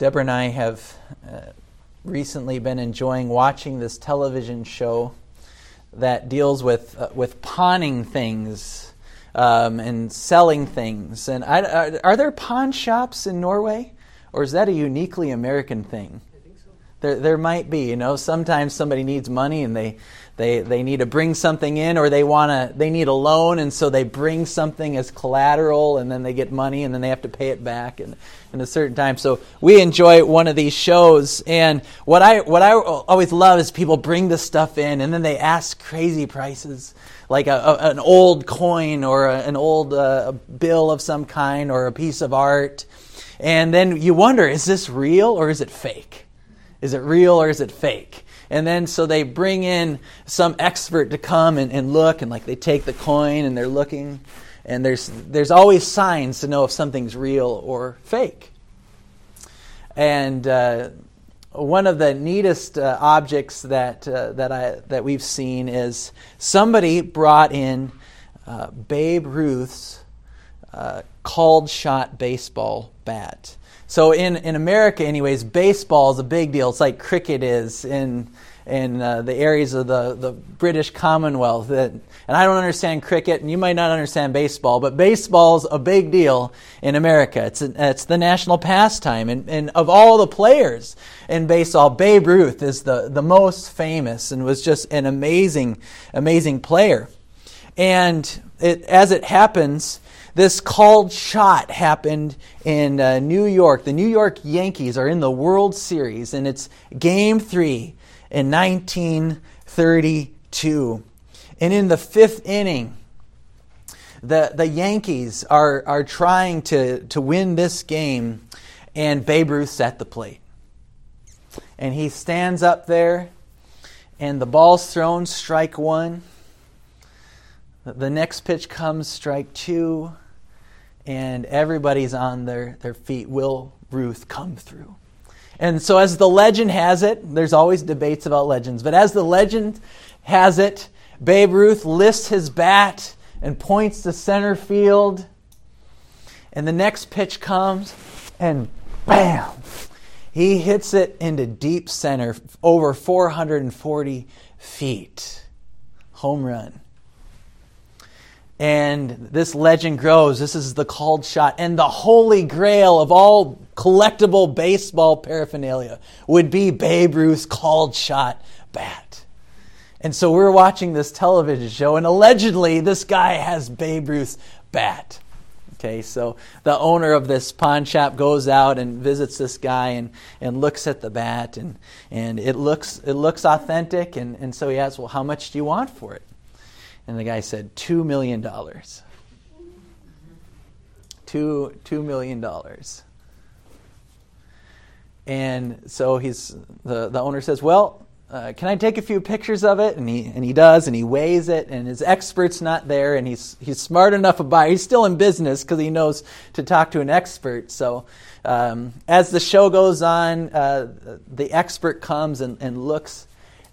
Deborah and I have uh, recently been enjoying watching this television show that deals with uh, with pawning things um, and selling things. And I, are, are, there pawn shops in Norway, or is that a uniquely American thing? I think so. There, there might be. You know, sometimes somebody needs money and they they, they need to bring something in or they want to they need a loan and so they bring something as collateral and then they get money and then they have to pay it back in, in a certain time. So we enjoy one of these shows and what i what i always love is people bring this stuff in and then they ask crazy prices. Like a, a, an old coin or a, an old uh, bill of some kind or a piece of art. And then you wonder is this real or is it fake? Is it real or is it fake and then so they bring in some expert to come and, and look, and like they take the coin and they're looking, and there's there's always signs to know if something's real or fake. And uh, one of the neatest uh, objects that uh, that I that we've seen is somebody brought in uh, Babe Ruth's uh, called shot baseball bat. So in, in America, anyways, baseball is a big deal. It's like cricket is in in uh, the areas of the, the British Commonwealth. That, and I don't understand cricket, and you might not understand baseball, but baseball's a big deal in America. It's, a, it's the national pastime. And, and of all the players in baseball, Babe Ruth is the, the most famous and was just an amazing, amazing player. And it, as it happens, this called shot happened in uh, New York. The New York Yankees are in the World Series, and it's game three in 1932. And in the fifth inning, the, the Yankees are, are trying to, to win this game, and Babe Ruth's at the plate. And he stands up there, and the ball's thrown, strike one. The next pitch comes, strike two, and everybody's on their, their feet. Will Ruth come through? And so, as the legend has it, there's always debates about legends, but as the legend has it, Babe Ruth lifts his bat and points to center field. And the next pitch comes, and bam! He hits it into deep center, over 440 feet. Home run. And this legend grows. This is the called shot. And the holy grail of all collectible baseball paraphernalia would be Babe Ruth's called shot bat. And so we're watching this television show, and allegedly this guy has Babe Ruth's bat. Okay, so the owner of this pawn shop goes out and visits this guy and, and looks at the bat, and, and it, looks, it looks authentic. And, and so he asks, Well, how much do you want for it? And the guy said, $2 million. Two, $2 million. And so he's, the, the owner says, Well, uh, can I take a few pictures of it? And he, and he does, and he weighs it, and his expert's not there, and he's, he's smart enough about it. He's still in business because he knows to talk to an expert. So um, as the show goes on, uh, the expert comes and, and looks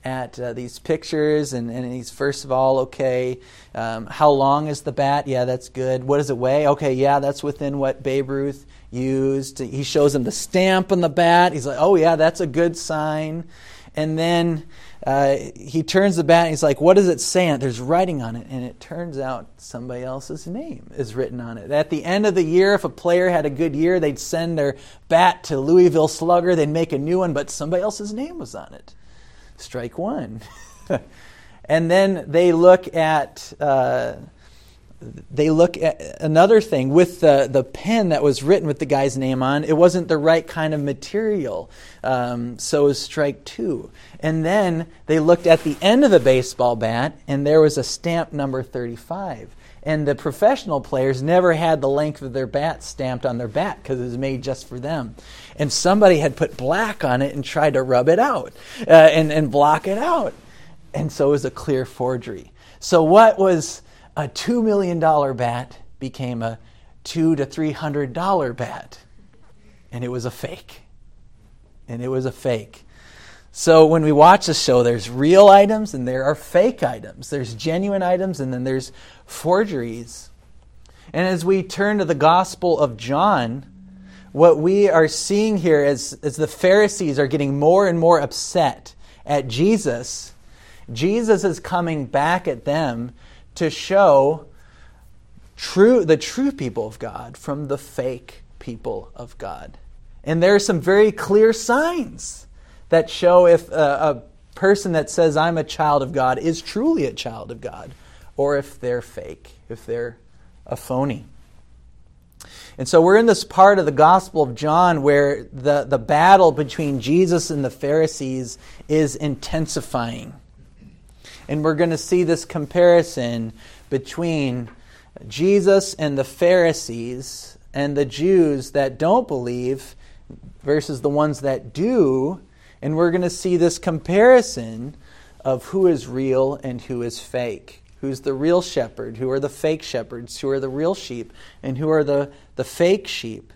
at uh, these pictures, and, and he's first of all, okay, um, how long is the bat? Yeah, that's good. What does it weigh? Okay, yeah, that's within what Babe Ruth used. He shows him the stamp on the bat. He's like, oh, yeah, that's a good sign. And then uh, he turns the bat and he's like, what does it say? There's writing on it, and it turns out somebody else's name is written on it. At the end of the year, if a player had a good year, they'd send their bat to Louisville Slugger, they'd make a new one, but somebody else's name was on it strike one. and then they look at uh, they look at another thing with the, the pen that was written with the guy's name on. It wasn't the right kind of material. Um, so is strike two. And then they looked at the end of the baseball bat and there was a stamp number 35 and the professional players never had the length of their bat stamped on their bat because it was made just for them. And somebody had put black on it and tried to rub it out uh, and, and block it out. And so it was a clear forgery. So what was a $2 million bat became a two to three hundred dollar bat. And it was a fake. And it was a fake. So when we watch the show, there's real items and there are fake items. There's genuine items and then there's forgeries. And as we turn to the Gospel of John, what we are seeing here is, as the Pharisees are getting more and more upset at Jesus, Jesus is coming back at them to show true, the true people of God from the fake people of God. And there are some very clear signs that show if a, a person that says, I'm a child of God, is truly a child of God, or if they're fake, if they're a phony. And so we're in this part of the Gospel of John where the, the battle between Jesus and the Pharisees is intensifying. And we're going to see this comparison between Jesus and the Pharisees and the Jews that don't believe versus the ones that do. And we're going to see this comparison of who is real and who is fake. Who's the real shepherd? Who are the fake shepherds? Who are the real sheep? And who are the, the fake sheep?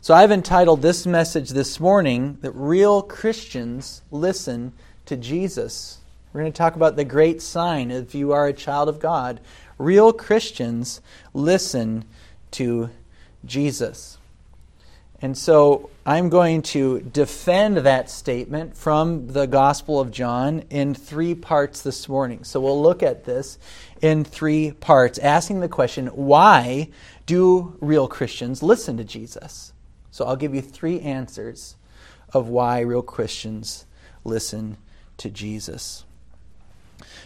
So I've entitled this message this morning that real Christians listen to Jesus. We're going to talk about the great sign if you are a child of God. Real Christians listen to Jesus. And so I'm going to defend that statement from the Gospel of John in three parts this morning. So we'll look at this in three parts, asking the question why do real Christians listen to Jesus? So I'll give you three answers of why real Christians listen to Jesus.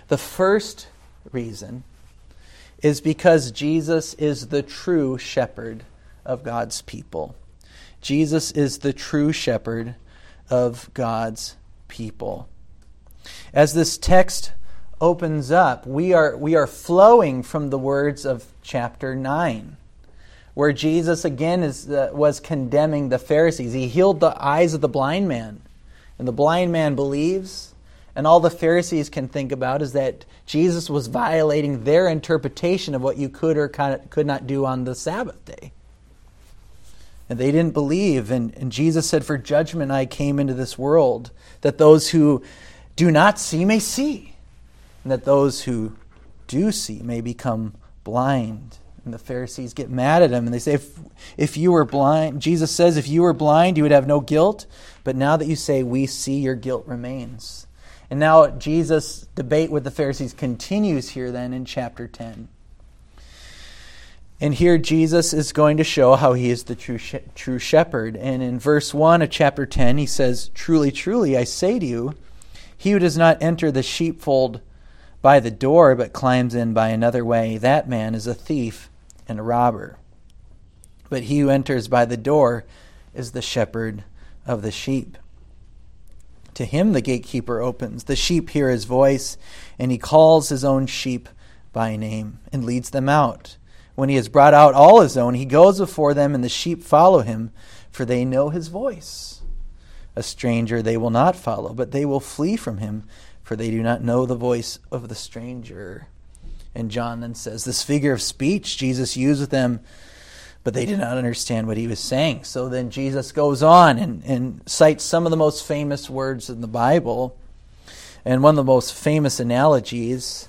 The first reason is because Jesus is the true shepherd of God's people. Jesus is the true shepherd of God's people. As this text opens up, we are, we are flowing from the words of chapter 9, where Jesus again is, uh, was condemning the Pharisees. He healed the eyes of the blind man, and the blind man believes. And all the Pharisees can think about is that Jesus was violating their interpretation of what you could or could not do on the Sabbath day. And they didn't believe. And, and Jesus said, For judgment I came into this world, that those who do not see may see, and that those who do see may become blind. And the Pharisees get mad at him and they say, if, if you were blind, Jesus says, if you were blind, you would have no guilt. But now that you say, we see, your guilt remains. And now Jesus' debate with the Pharisees continues here then in chapter 10. And here Jesus is going to show how he is the true, true shepherd. And in verse 1 of chapter 10, he says, Truly, truly, I say to you, he who does not enter the sheepfold by the door, but climbs in by another way, that man is a thief and a robber. But he who enters by the door is the shepherd of the sheep. To him the gatekeeper opens. The sheep hear his voice, and he calls his own sheep by name and leads them out. When he has brought out all his own, he goes before them, and the sheep follow him, for they know his voice. A stranger they will not follow, but they will flee from him, for they do not know the voice of the stranger. And John then says, This figure of speech Jesus used with them, but they did not understand what he was saying. So then Jesus goes on and, and cites some of the most famous words in the Bible. And one of the most famous analogies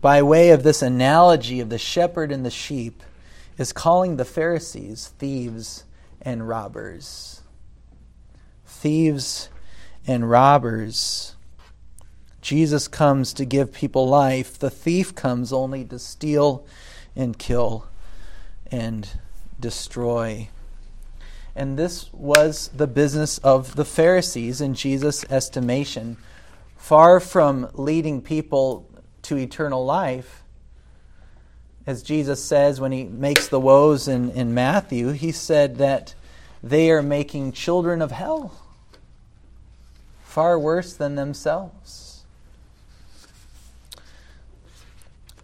by way of this analogy of the shepherd and the sheep, is calling the Pharisees thieves and robbers. Thieves and robbers. Jesus comes to give people life. The thief comes only to steal and kill and destroy. And this was the business of the Pharisees in Jesus' estimation. Far from leading people to eternal life. As Jesus says when he makes the woes in, in Matthew, he said that they are making children of hell, far worse than themselves.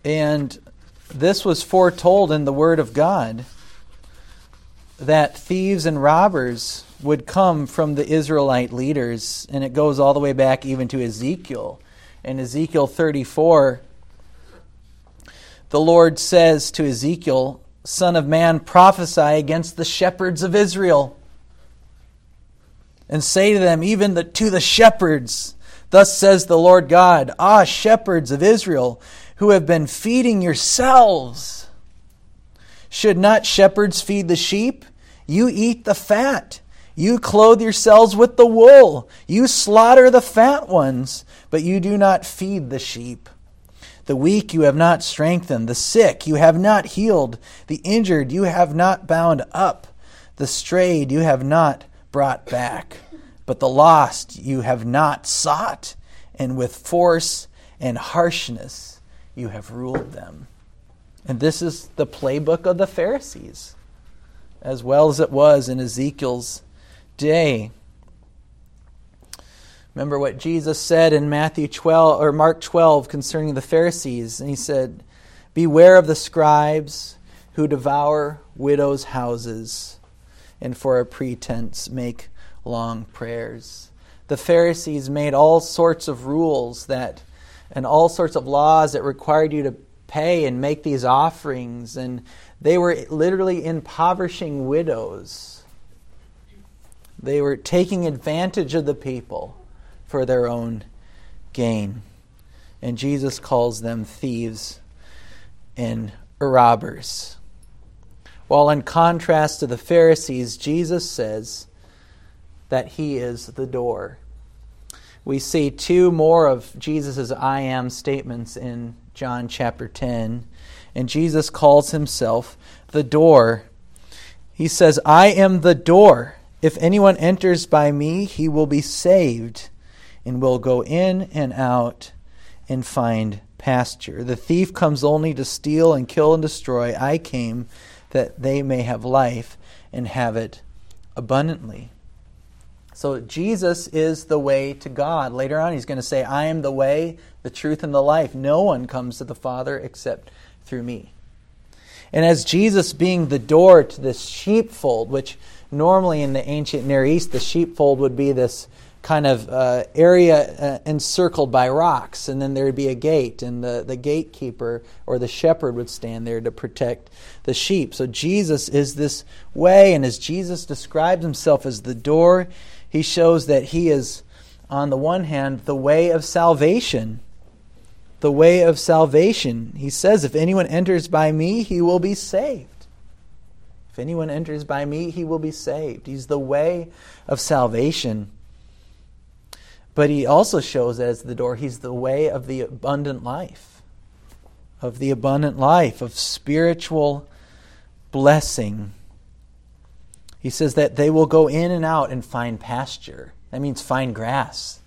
And this was foretold in the Word of God that thieves and robbers would come from the Israelite leaders, and it goes all the way back even to Ezekiel. In Ezekiel 34, the Lord says to Ezekiel, Son of man, prophesy against the shepherds of Israel, and say to them, even the, to the shepherds, Thus says the Lord God, Ah, shepherds of Israel, who have been feeding yourselves. Should not shepherds feed the sheep? You eat the fat. You clothe yourselves with the wool. You slaughter the fat ones, but you do not feed the sheep. The weak you have not strengthened, the sick you have not healed, the injured you have not bound up, the strayed you have not brought back, but the lost you have not sought, and with force and harshness you have ruled them. And this is the playbook of the Pharisees, as well as it was in Ezekiel's day. Remember what Jesus said in Matthew 12 or Mark 12 concerning the Pharisees, and he said, "Beware of the scribes who devour widows' houses and for a pretense make long prayers." The Pharisees made all sorts of rules that and all sorts of laws that required you to pay and make these offerings and they were literally impoverishing widows. They were taking advantage of the people for their own gain. And Jesus calls them thieves and robbers. While in contrast to the Pharisees, Jesus says that he is the door. We see two more of Jesus' I am statements in John chapter 10. And Jesus calls himself the door. He says, I am the door. If anyone enters by me, he will be saved and will go in and out and find pasture. The thief comes only to steal and kill and destroy. I came that they may have life and have it abundantly. So Jesus is the way to God. Later on, he's going to say, I am the way, the truth, and the life. No one comes to the Father except through me. And as Jesus being the door to this sheepfold, which normally in the ancient Near East, the sheepfold would be this kind of uh, area uh, encircled by rocks, and then there would be a gate, and the, the gatekeeper or the shepherd would stand there to protect the sheep. So Jesus is this way, and as Jesus describes himself as the door, he shows that he is, on the one hand, the way of salvation. The way of salvation. He says, If anyone enters by me, he will be saved. If anyone enters by me, he will be saved. He's the way of salvation. But he also shows as the door, he's the way of the abundant life, of the abundant life, of spiritual blessing. He says that they will go in and out and find pasture. That means find grass.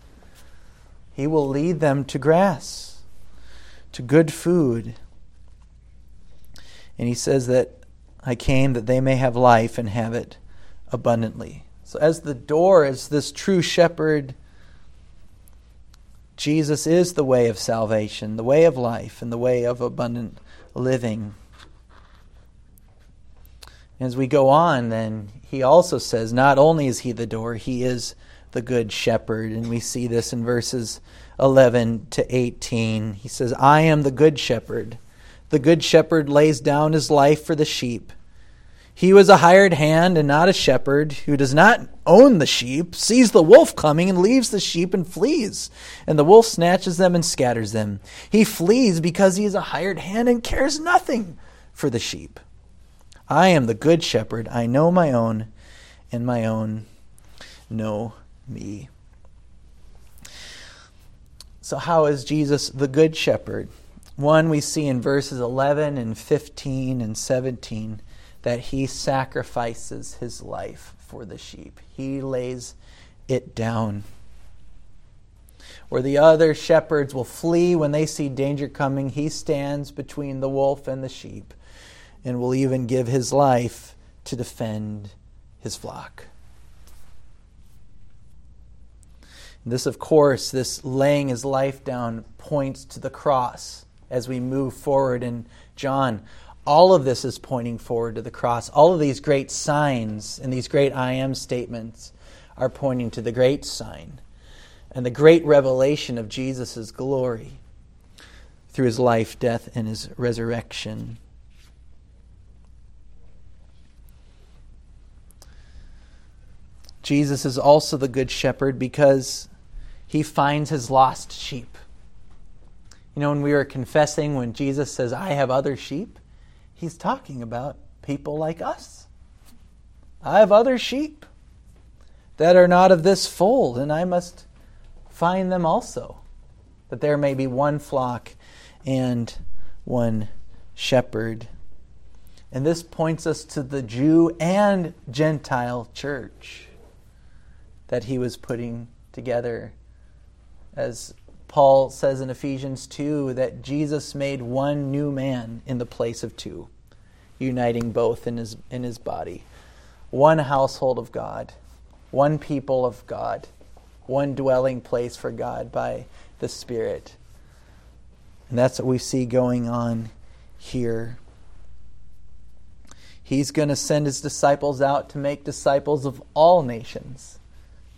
He will lead them to grass, to good food. And he says that I came that they may have life and have it abundantly. So, as the door, as this true shepherd, Jesus is the way of salvation, the way of life, and the way of abundant living. As we go on, then, he also says not only is he the door, he is the good shepherd. And we see this in verses 11 to 18. He says, I am the good shepherd. The good shepherd lays down his life for the sheep. He was a hired hand and not a shepherd, who does not own the sheep, sees the wolf coming and leaves the sheep and flees. And the wolf snatches them and scatters them. He flees because he is a hired hand and cares nothing for the sheep. I am the good shepherd. I know my own, and my own know me. So, how is Jesus the good shepherd? One we see in verses 11 and 15 and 17 that he sacrifices his life for the sheep. He lays it down. Where the other shepherds will flee when they see danger coming, he stands between the wolf and the sheep and will even give his life to defend his flock. This, of course, this laying his life down points to the cross as we move forward in John all of this is pointing forward to the cross. All of these great signs and these great I am statements are pointing to the great sign and the great revelation of Jesus' glory through his life, death, and his resurrection. Jesus is also the good shepherd because he finds his lost sheep. You know, when we were confessing, when Jesus says, I have other sheep, he's talking about people like us. I have other sheep that are not of this fold, and I must find them also, that there may be one flock and one shepherd. And this points us to the Jew and Gentile church that he was putting together. As Paul says in Ephesians 2, that Jesus made one new man in the place of two, uniting both in his, in his body. One household of God, one people of God, one dwelling place for God by the Spirit. And that's what we see going on here. He's going to send his disciples out to make disciples of all nations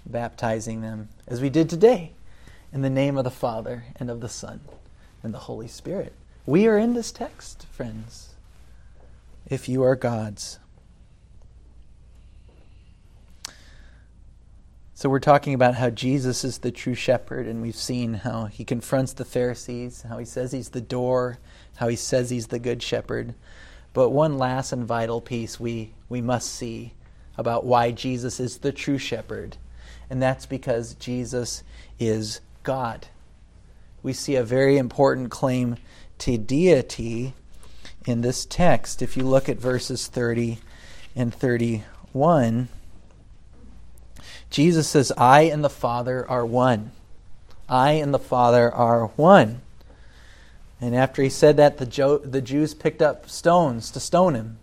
baptizing them, as we did today, in the name of the Father and of the Son and the Holy Spirit. We are in this text, friends, if you are God's. So, we're talking about how Jesus is the true shepherd, and we've seen how he confronts the Pharisees, how he says he's the door, how he says he's the good shepherd. But one last and vital piece we, we must see about why Jesus is the true shepherd and that's because Jesus is God. We see a very important claim to deity in this text. If you look at verses 30 and 31, Jesus says, I and the Father are one. I and the Father are one. And after he said that, the, Jo- the Jews picked up stones to stone him,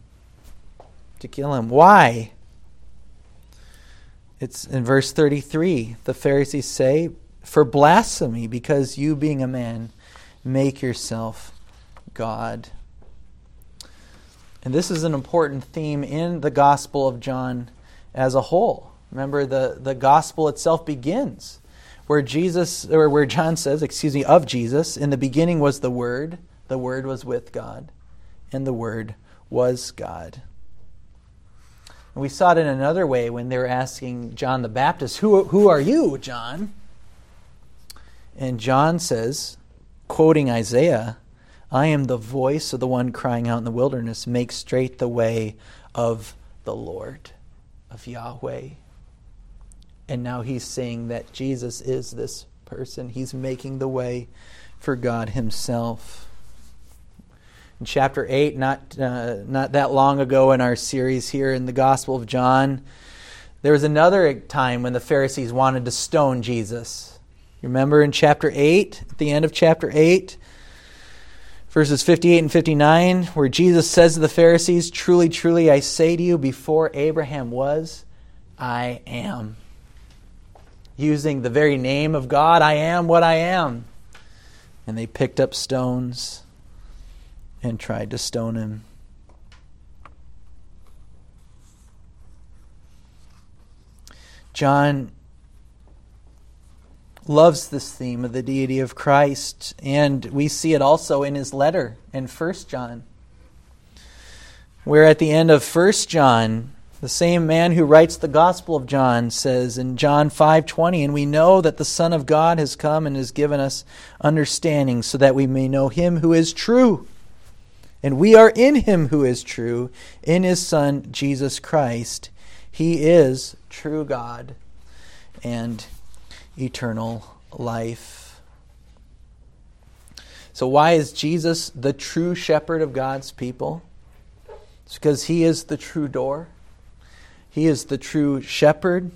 to kill him. Why? It's in verse 33. The Pharisees say, For blasphemy, because you, being a man, make yourself God. And this is an important theme in the Gospel of John as a whole. Remember, the, the Gospel itself begins where Jesus, or where John says, excuse me, of Jesus, in the beginning was the Word, the Word was with God, and the Word was God. And we saw it in another way when they were asking John the Baptist, Who, who are you, John? And John says, quoting Isaiah, I am the voice of the one crying out in the wilderness, make straight the way of the Lord, of Yahweh. And now he's saying that Jesus is this person. He's making the way for God Himself. In chapter 8, not, uh, not that long ago in our series here in the Gospel of John, there was another time when the Pharisees wanted to stone Jesus. Remember in chapter 8, at the end of chapter 8, verses 58 and 59, where Jesus says to the Pharisees, Truly, truly, I say to you, before Abraham was, I am. Using the very name of God, I am what I am. And they picked up stones and tried to stone him. John loves this theme of the deity of Christ, and we see it also in his letter in 1 John, where at the end of 1 John, the same man who writes the Gospel of John says in John 5:20, "And we know that the Son of God has come and has given us understanding so that we may know him who is true." And we are in him who is true, in his Son, Jesus Christ. He is true God and eternal life. So, why is Jesus the true shepherd of God's people? It's because he is the true door, he is the true shepherd,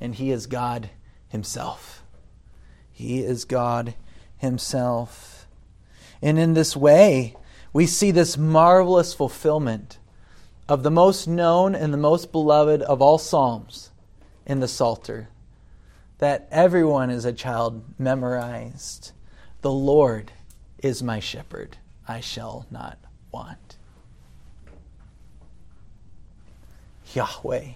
and he is God himself. He is God himself. And in this way, we see this marvelous fulfillment of the most known and the most beloved of all Psalms in the Psalter that everyone as a child memorized. The Lord is my shepherd, I shall not want. Yahweh,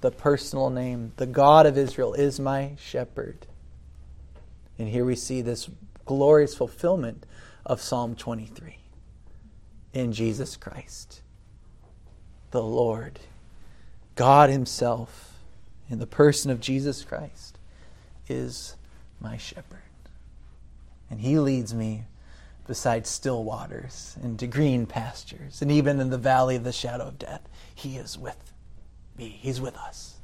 the personal name, the God of Israel, is my shepherd. And here we see this glorious fulfillment of Psalm 23 in Jesus Christ, the Lord, God Himself, in the person of Jesus Christ, is my shepherd. And He leads me beside still waters into green pastures, and even in the valley of the shadow of death, He is with me. He's with us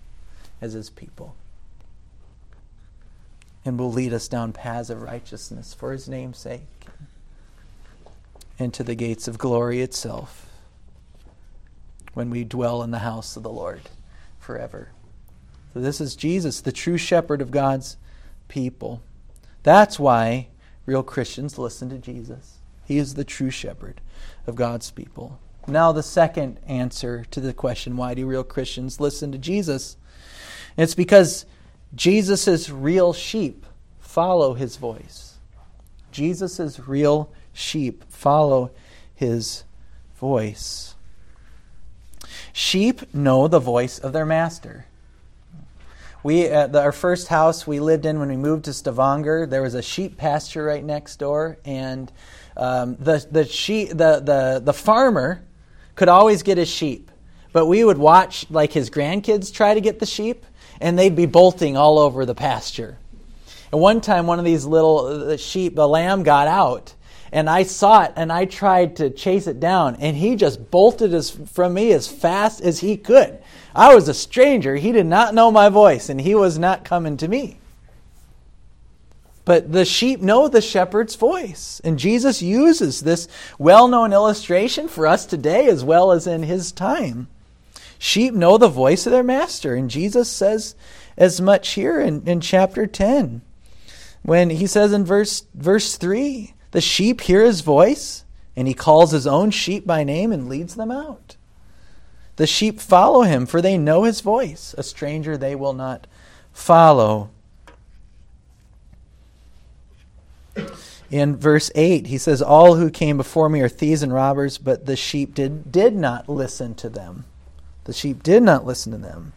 as His people. And will lead us down paths of righteousness for His name's sake into the gates of glory itself when we dwell in the house of the Lord forever. So, this is Jesus, the true shepherd of God's people. That's why real Christians listen to Jesus. He is the true shepherd of God's people. Now, the second answer to the question why do real Christians listen to Jesus? It's because Jesus' real sheep follow his voice. Jesus' real sheep follow his voice. Sheep know the voice of their master. We at the, our first house we lived in when we moved to Stavanger, there was a sheep pasture right next door, and um, the the sheep the, the the farmer could always get his sheep, but we would watch like his grandkids try to get the sheep, and they'd be bolting all over the pasture. And one time, one of these little the sheep, the lamb, got out, and I saw it and I tried to chase it down, and he just bolted as, from me as fast as he could. I was a stranger. He did not know my voice, and he was not coming to me. But the sheep know the shepherd's voice. And Jesus uses this well known illustration for us today as well as in his time. Sheep know the voice of their master. And Jesus says as much here in, in chapter 10 when he says in verse, verse 3 the sheep hear his voice, and he calls his own sheep by name and leads them out. The sheep follow him, for they know his voice. A stranger they will not follow. In verse 8, he says, All who came before me are thieves and robbers, but the sheep did, did not listen to them. The sheep did not listen to them.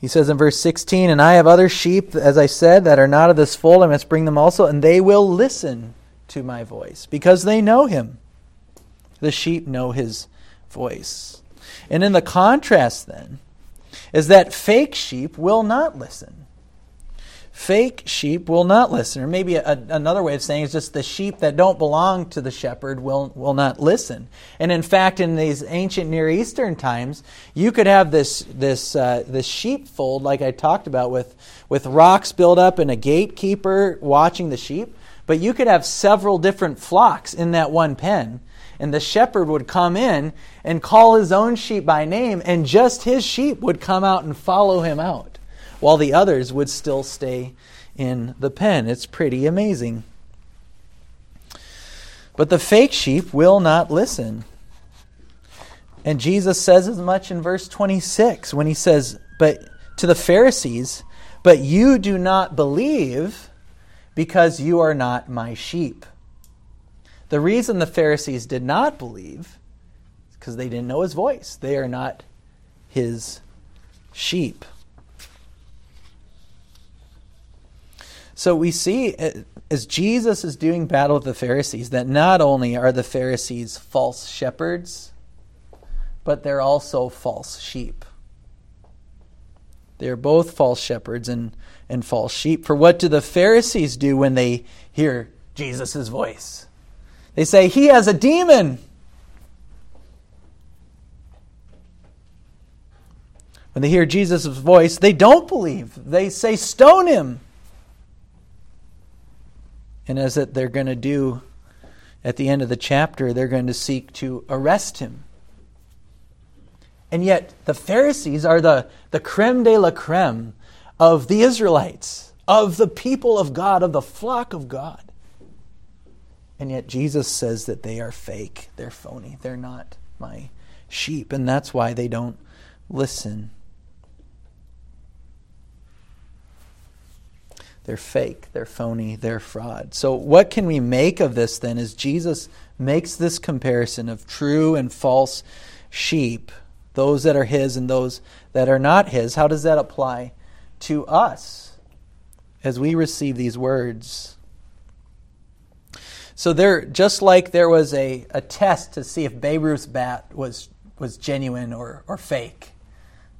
He says in verse 16, And I have other sheep, as I said, that are not of this fold. I must bring them also, and they will listen to my voice, because they know him. The sheep know his voice. And in the contrast, then, is that fake sheep will not listen. Fake sheep will not listen. Or maybe a, another way of saying is just the sheep that don't belong to the shepherd will, will not listen. And in fact, in these ancient Near Eastern times, you could have this, this, uh, this sheepfold, like I talked about, with, with rocks built up and a gatekeeper watching the sheep. But you could have several different flocks in that one pen. And the shepherd would come in and call his own sheep by name, and just his sheep would come out and follow him out while the others would still stay in the pen. It's pretty amazing. But the fake sheep will not listen. And Jesus says as much in verse 26 when he says, But to the Pharisees, but you do not believe because you are not my sheep. The reason the Pharisees did not believe is because they didn't know his voice. They are not his sheep. So we see uh, as Jesus is doing battle with the Pharisees that not only are the Pharisees false shepherds, but they're also false sheep. They're both false shepherds and, and false sheep. For what do the Pharisees do when they hear Jesus' voice? They say, He has a demon. When they hear Jesus' voice, they don't believe. They say, Stone him and as that they're going to do at the end of the chapter, they're going to seek to arrest him. And yet, the Pharisees are the, the creme de la creme of the Israelites, of the people of God, of the flock of God. And yet, Jesus says that they are fake, they're phony, they're not my sheep, and that's why they don't listen. They're fake, they're phony, they're fraud. So, what can we make of this then as Jesus makes this comparison of true and false sheep? those that are His and those that are not His. How does that apply to us as we receive these words? So there, just like there was a, a test to see if Babe Ruth's bat was, was genuine or, or fake,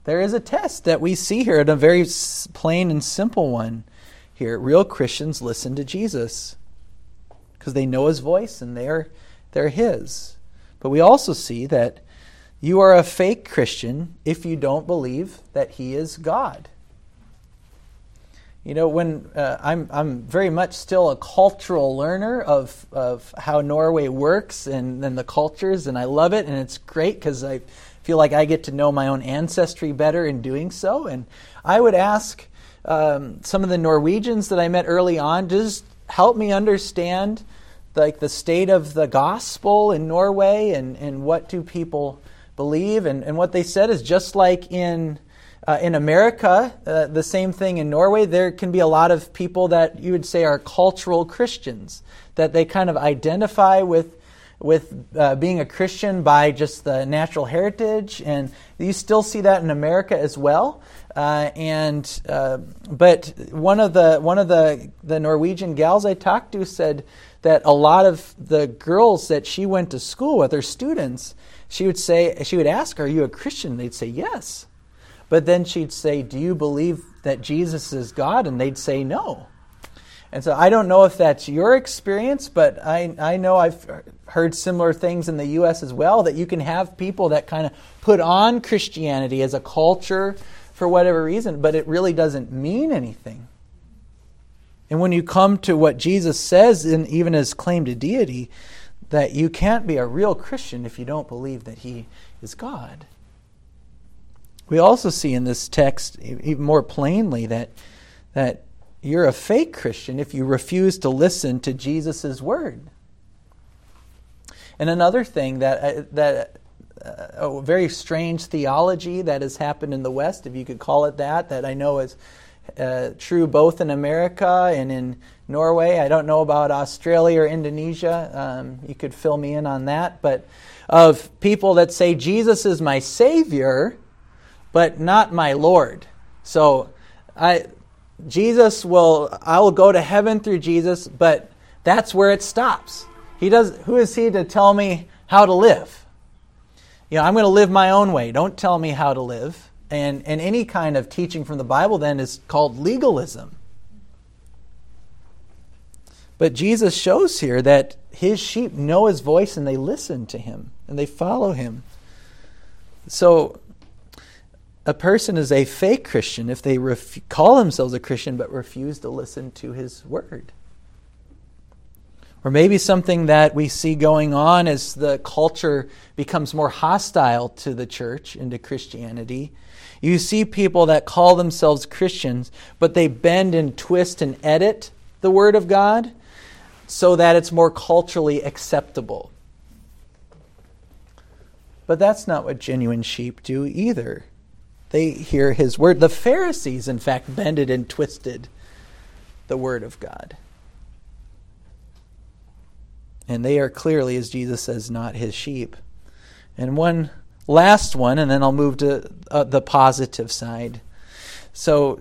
there is a test that we see here, and a very plain and simple one here. Real Christians listen to Jesus because they know his voice and they're, they're his. But we also see that you are a fake Christian if you don't believe that he is God. You know, when uh, I'm, I'm very much still a cultural learner of, of how Norway works and, and the cultures, and I love it, and it's great because I feel like I get to know my own ancestry better in doing so. And I would ask um, some of the Norwegians that I met early on, just help me understand like the state of the gospel in Norway and, and what do people believe. And, and what they said is just like in uh, in America, uh, the same thing in Norway, there can be a lot of people that you would say are cultural Christians, that they kind of identify with, with uh, being a Christian by just the natural heritage. And you still see that in America as well. Uh, and uh, but one of the one of the the Norwegian gals I talked to said that a lot of the girls that she went to school with, her students, she would say she would ask, "Are you a Christian?" They'd say yes. But then she'd say, Do you believe that Jesus is God? And they'd say, No. And so I don't know if that's your experience, but I, I know I've heard similar things in the U.S. as well that you can have people that kind of put on Christianity as a culture for whatever reason, but it really doesn't mean anything. And when you come to what Jesus says, in even his claim to deity, that you can't be a real Christian if you don't believe that he is God. We also see in this text even more plainly that, that you're a fake Christian if you refuse to listen to Jesus' word. And another thing that, uh, that a very strange theology that has happened in the West, if you could call it that, that I know is uh, true both in America and in Norway. I don't know about Australia or Indonesia. Um, you could fill me in on that. But of people that say Jesus is my Savior, but not my Lord. So I Jesus will I will go to heaven through Jesus, but that's where it stops. He does who is he to tell me how to live? You know, I'm going to live my own way. Don't tell me how to live. And and any kind of teaching from the Bible then is called legalism. But Jesus shows here that his sheep know his voice and they listen to him and they follow him. So a person is a fake Christian if they ref- call themselves a Christian but refuse to listen to his word. Or maybe something that we see going on as the culture becomes more hostile to the church and to Christianity. You see people that call themselves Christians, but they bend and twist and edit the Word of God so that it's more culturally acceptable. But that's not what genuine sheep do either. They hear his word. The Pharisees, in fact, bended and twisted the word of God. And they are clearly, as Jesus says, not his sheep. And one last one, and then I'll move to uh, the positive side. So,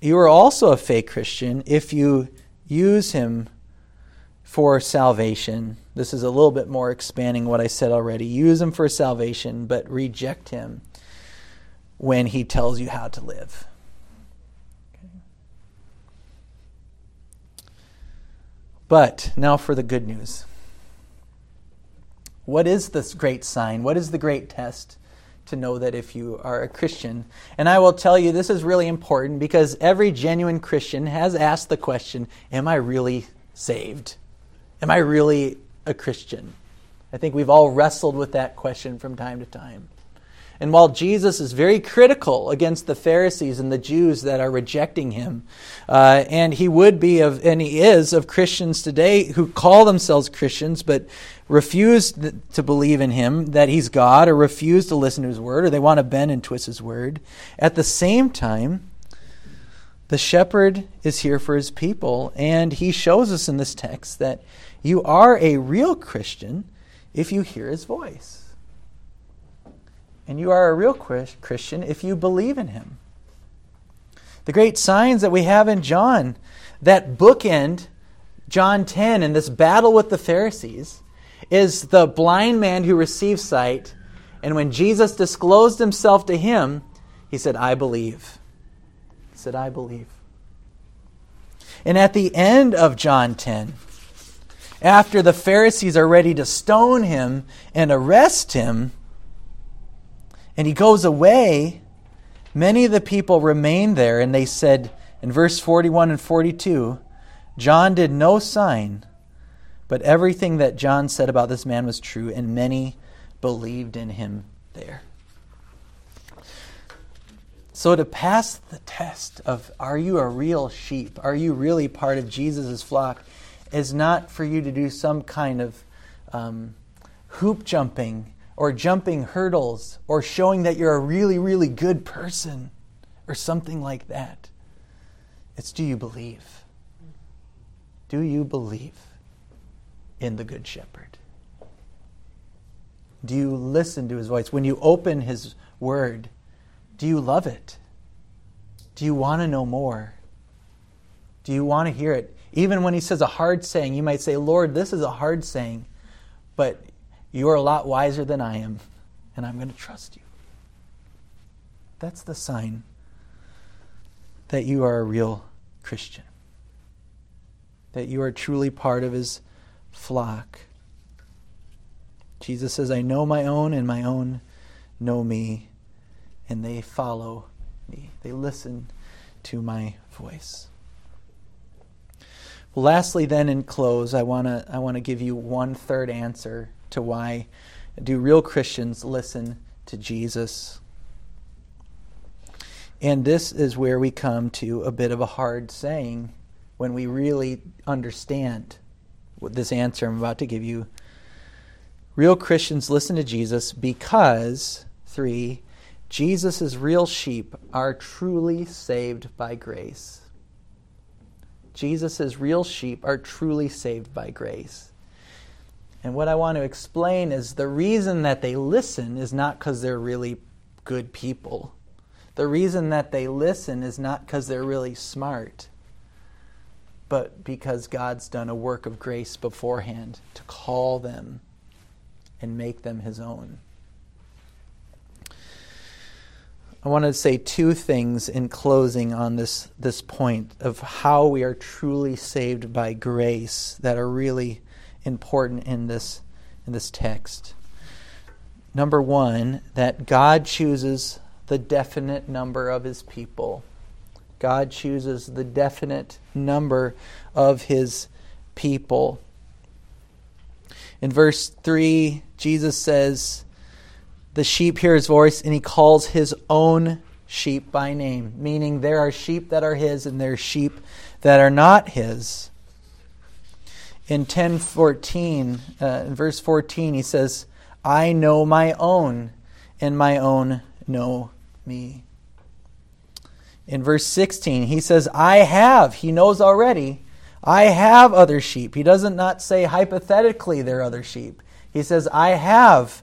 you are also a fake Christian if you use him for salvation. This is a little bit more expanding what I said already. Use him for salvation, but reject him when he tells you how to live. But now for the good news. What is this great sign? What is the great test to know that if you are a Christian? And I will tell you this is really important because every genuine Christian has asked the question Am I really saved? Am I really a Christian? I think we've all wrestled with that question from time to time. And while Jesus is very critical against the Pharisees and the Jews that are rejecting him, uh, and he would be of, and he is of Christians today who call themselves Christians but refuse to believe in him that he's God, or refuse to listen to his word, or they want to bend and twist his word. At the same time, the shepherd is here for his people, and he shows us in this text that you are a real Christian if you hear his voice. And you are a real Christian if you believe in him. The great signs that we have in John that bookend John 10 and this battle with the Pharisees is the blind man who receives sight. And when Jesus disclosed himself to him, he said, I believe. He said, I believe. And at the end of John 10, after the Pharisees are ready to stone him and arrest him, and he goes away, many of the people remain there, and they said in verse 41 and 42 John did no sign, but everything that John said about this man was true, and many believed in him there. So, to pass the test of are you a real sheep? Are you really part of Jesus' flock? is not for you to do some kind of um, hoop jumping or jumping hurdles or showing that you're a really, really good person or something like that. It's do you believe? Do you believe in the Good Shepherd? Do you listen to his voice? When you open his word, do you love it? Do you want to know more? Do you want to hear it? Even when he says a hard saying, you might say, Lord, this is a hard saying, but you are a lot wiser than I am, and I'm going to trust you. That's the sign that you are a real Christian, that you are truly part of his flock. Jesus says, I know my own, and my own know me, and they follow me. They listen to my voice. Lastly, then, in close, I want to I want to give you one third answer to why do real Christians listen to Jesus. And this is where we come to a bit of a hard saying when we really understand what this answer I'm about to give you. Real Christians listen to Jesus because, three, Jesus' real sheep are truly saved by grace. Jesus' real sheep are truly saved by grace. And what I want to explain is the reason that they listen is not because they're really good people. The reason that they listen is not because they're really smart, but because God's done a work of grace beforehand to call them and make them his own. I want to say two things in closing on this, this point of how we are truly saved by grace that are really important in this, in this text. Number one, that God chooses the definite number of his people. God chooses the definite number of his people. In verse 3, Jesus says, the sheep hear his voice and he calls his own sheep by name, meaning there are sheep that are his and there are sheep that are not his. In 1014, uh, in verse 14, he says, I know my own, and my own know me. In verse 16, he says, I have. He knows already. I have other sheep. He doesn't not say hypothetically they're other sheep. He says, I have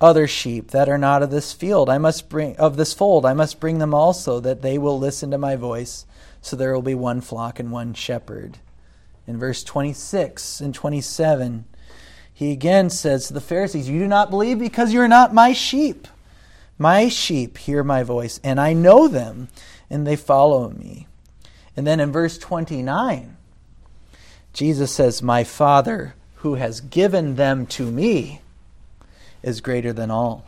other sheep that are not of this field. I must bring of this fold. I must bring them also that they will listen to my voice, so there will be one flock and one shepherd. In verse 26 and 27, he again says to the Pharisees, You do not believe because you are not my sheep. My sheep hear my voice, and I know them, and they follow me. And then in verse 29, Jesus says, My Father, who has given them to me, is greater than all,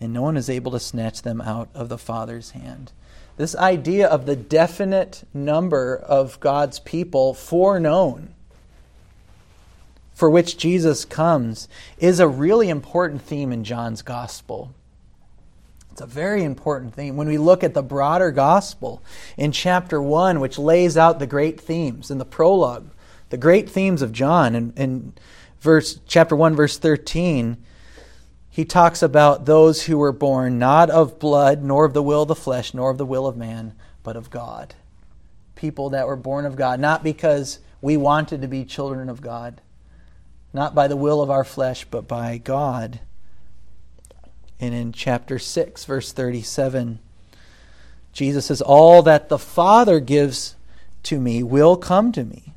and no one is able to snatch them out of the Father's hand. This idea of the definite number of God's people foreknown, for which Jesus comes, is a really important theme in John's gospel. It's a very important theme. When we look at the broader gospel in chapter 1, which lays out the great themes in the prologue, the great themes of John, in, in verse, chapter 1, verse 13, he talks about those who were born not of blood, nor of the will of the flesh, nor of the will of man, but of God. People that were born of God, not because we wanted to be children of God, not by the will of our flesh, but by God. And in chapter 6, verse 37, Jesus says, All that the Father gives to me will come to me.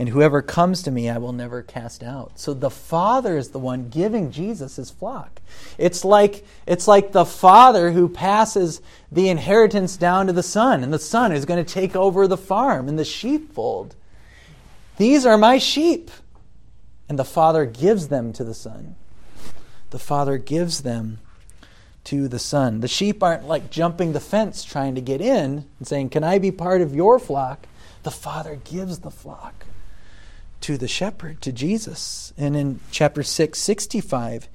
And whoever comes to me, I will never cast out. So the Father is the one giving Jesus his flock. It's like, it's like the Father who passes the inheritance down to the Son, and the Son is going to take over the farm and the sheepfold. These are my sheep. And the Father gives them to the Son. The Father gives them to the Son. The sheep aren't like jumping the fence trying to get in and saying, Can I be part of your flock? The Father gives the flock to the shepherd, to Jesus. And in chapter 6, 65,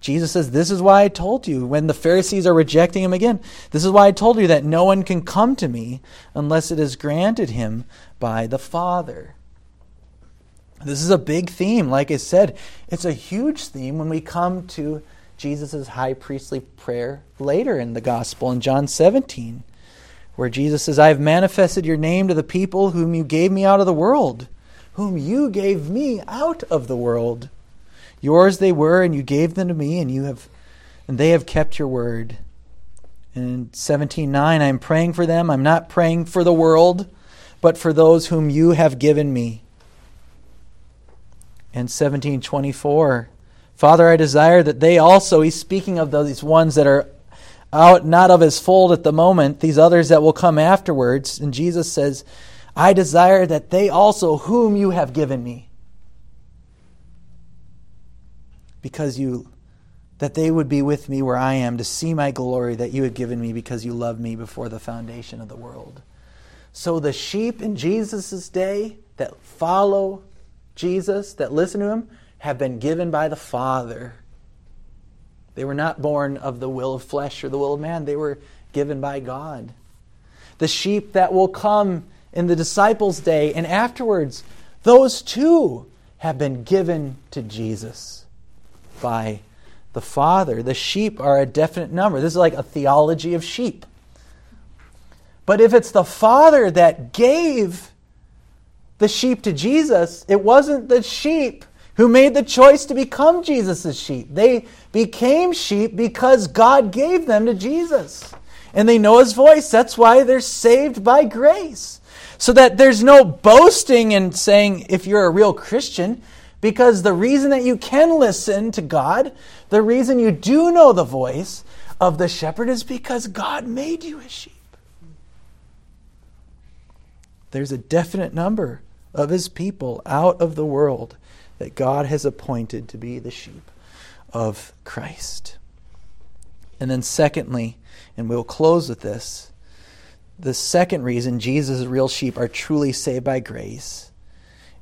Jesus says, This is why I told you, when the Pharisees are rejecting him again, this is why I told you that no one can come to me unless it is granted him by the Father. This is a big theme. Like I said, it's a huge theme when we come to Jesus' high priestly prayer later in the gospel in John 17, where Jesus says, I have manifested your name to the people whom you gave me out of the world whom you gave me out of the world. Yours they were, and you gave them to me, and you have and they have kept your word. In 17:9, I am praying for them. I'm not praying for the world, but for those whom you have given me. And 17:24, Father, I desire that they also, he's speaking of these ones that are out not of his fold at the moment, these others that will come afterwards. And Jesus says, I desire that they also, whom you have given me, because you that they would be with me where I am to see my glory that you have given me because you loved me before the foundation of the world. So the sheep in Jesus' day that follow Jesus, that listen to him, have been given by the Father. They were not born of the will of flesh or the will of man, they were given by God. The sheep that will come in the disciples' day and afterwards, those too have been given to Jesus by the Father. The sheep are a definite number. This is like a theology of sheep. But if it's the Father that gave the sheep to Jesus, it wasn't the sheep who made the choice to become Jesus' sheep. They became sheep because God gave them to Jesus. And they know his voice. That's why they're saved by grace so that there's no boasting in saying if you're a real Christian, because the reason that you can listen to God, the reason you do know the voice of the shepherd is because God made you a sheep. There's a definite number of his people out of the world that God has appointed to be the sheep of Christ. And then, secondly, and we'll close with this the second reason Jesus' real sheep are truly saved by grace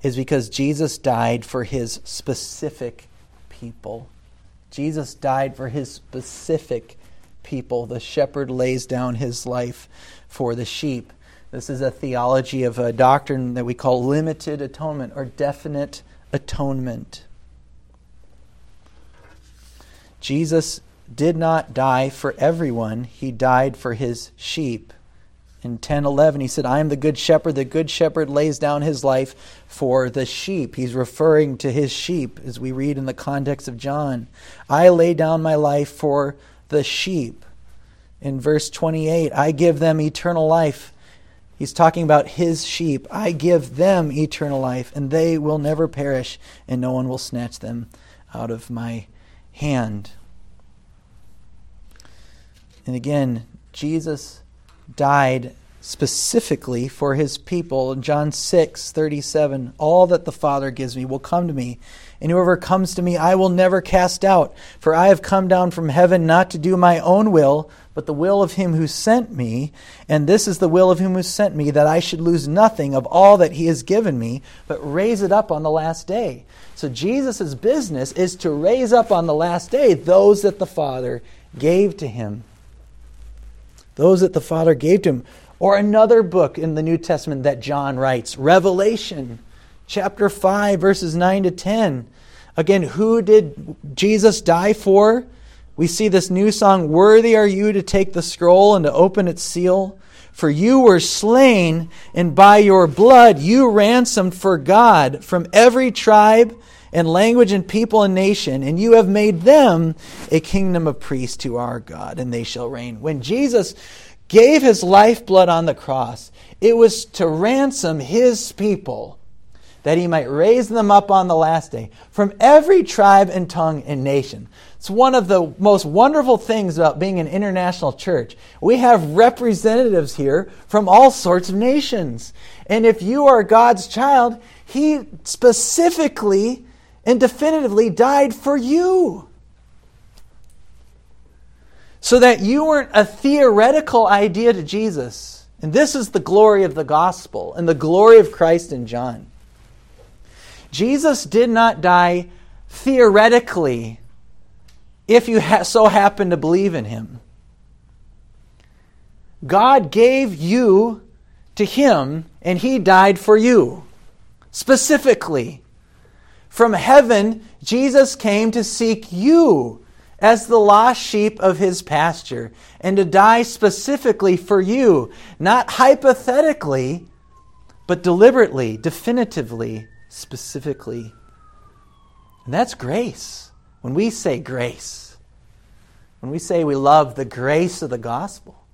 is because Jesus died for his specific people. Jesus died for his specific people. The shepherd lays down his life for the sheep. This is a theology of a doctrine that we call limited atonement or definite atonement. Jesus did not die for everyone, he died for his sheep in 10:11 he said I am the good shepherd. The good shepherd lays down his life for the sheep. He's referring to his sheep as we read in the context of John. I lay down my life for the sheep. In verse 28 I give them eternal life. He's talking about his sheep. I give them eternal life and they will never perish and no one will snatch them out of my hand. And again Jesus died specifically for his people. John 6 37, all that the Father gives me will come to me, and whoever comes to me I will never cast out. For I have come down from heaven not to do my own will, but the will of him who sent me. And this is the will of him who sent me, that I should lose nothing of all that he has given me, but raise it up on the last day. So Jesus' business is to raise up on the last day those that the Father gave to him those that the Father gave to him. Or another book in the New Testament that John writes, Revelation, chapter 5, verses 9 to 10. Again, who did Jesus die for? We see this new song, Worthy are you to take the scroll and to open its seal. For you were slain, and by your blood you ransomed for God from every tribe and language and people and nation, and you have made them a kingdom of priests to our God, and they shall reign. When Jesus gave his lifeblood on the cross, it was to ransom his people that he might raise them up on the last day from every tribe and tongue and nation. It's one of the most wonderful things about being an international church. We have representatives here from all sorts of nations. And if you are God's child, he specifically and definitively died for you. So that you weren't a theoretical idea to Jesus. And this is the glory of the gospel and the glory of Christ in John. Jesus did not die theoretically if you ha- so happen to believe in him. God gave you to him and he died for you specifically. From heaven, Jesus came to seek you as the lost sheep of his pasture and to die specifically for you, not hypothetically, but deliberately, definitively, specifically. And that's grace. When we say grace, when we say we love the grace of the gospel,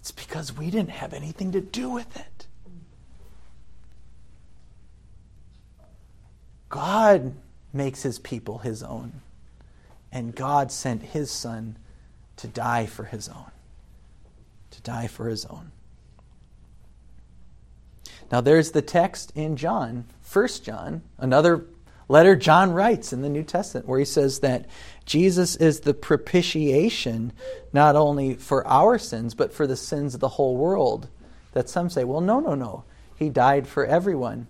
it's because we didn't have anything to do with it. God makes his people his own. And God sent his son to die for his own. To die for his own. Now there's the text in John, 1 John, another letter John writes in the New Testament where he says that Jesus is the propitiation not only for our sins but for the sins of the whole world. That some say, well, no, no, no. He died for everyone.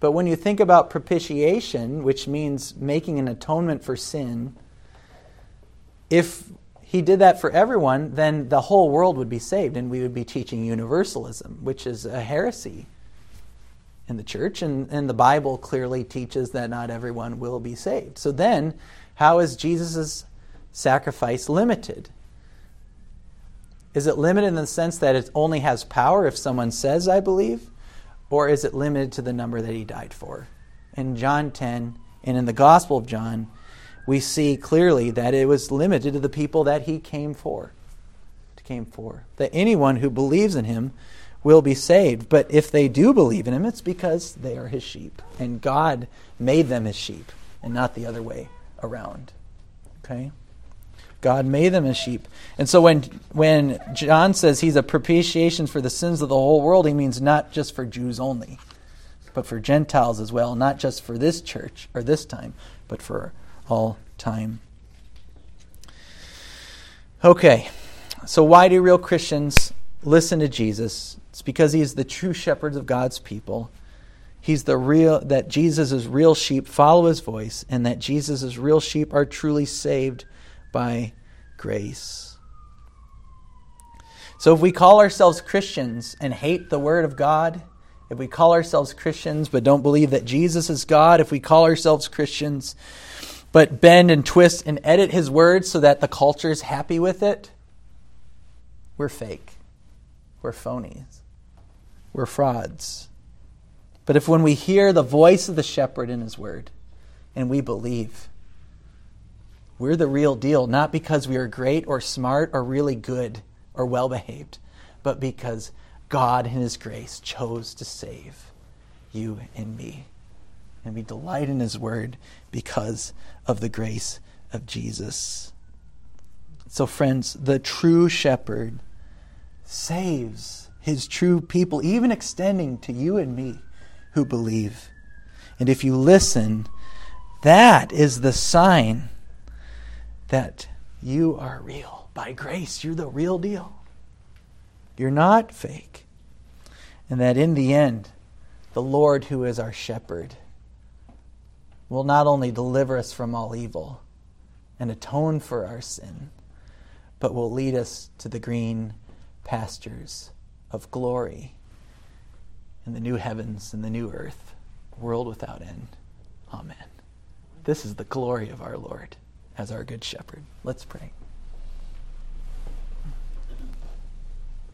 But when you think about propitiation, which means making an atonement for sin, if he did that for everyone, then the whole world would be saved, and we would be teaching universalism, which is a heresy in the church. And, and the Bible clearly teaches that not everyone will be saved. So then, how is Jesus' sacrifice limited? Is it limited in the sense that it only has power if someone says, I believe? Or is it limited to the number that he died for? In John 10 and in the Gospel of John, we see clearly that it was limited to the people that he came for. Came for. That anyone who believes in him will be saved. But if they do believe in him, it's because they are his sheep. And God made them his sheep and not the other way around. Okay? God made them as sheep. And so when, when John says he's a propitiation for the sins of the whole world, he means not just for Jews only, but for Gentiles as well, not just for this church or this time, but for all time. Okay, so why do real Christians listen to Jesus? It's because he's the true shepherd of God's people. He's the real that Jesus' real sheep follow his voice, and that Jesus' real sheep are truly saved by grace. So if we call ourselves Christians and hate the Word of God, if we call ourselves Christians but don't believe that Jesus is God, if we call ourselves Christians but bend and twist and edit His Word so that the culture is happy with it, we're fake. We're phonies. We're frauds. But if when we hear the voice of the shepherd in His Word and we believe, we're the real deal, not because we are great or smart or really good or well behaved, but because God, in His grace, chose to save you and me. And we delight in His word because of the grace of Jesus. So, friends, the true shepherd saves his true people, even extending to you and me who believe. And if you listen, that is the sign that you are real. By grace, you're the real deal. You're not fake. And that in the end, the Lord, who is our shepherd, will not only deliver us from all evil and atone for our sin, but will lead us to the green pastures of glory in the new heavens and the new earth, world without end. Amen. This is the glory of our Lord as our good shepherd. Let's pray.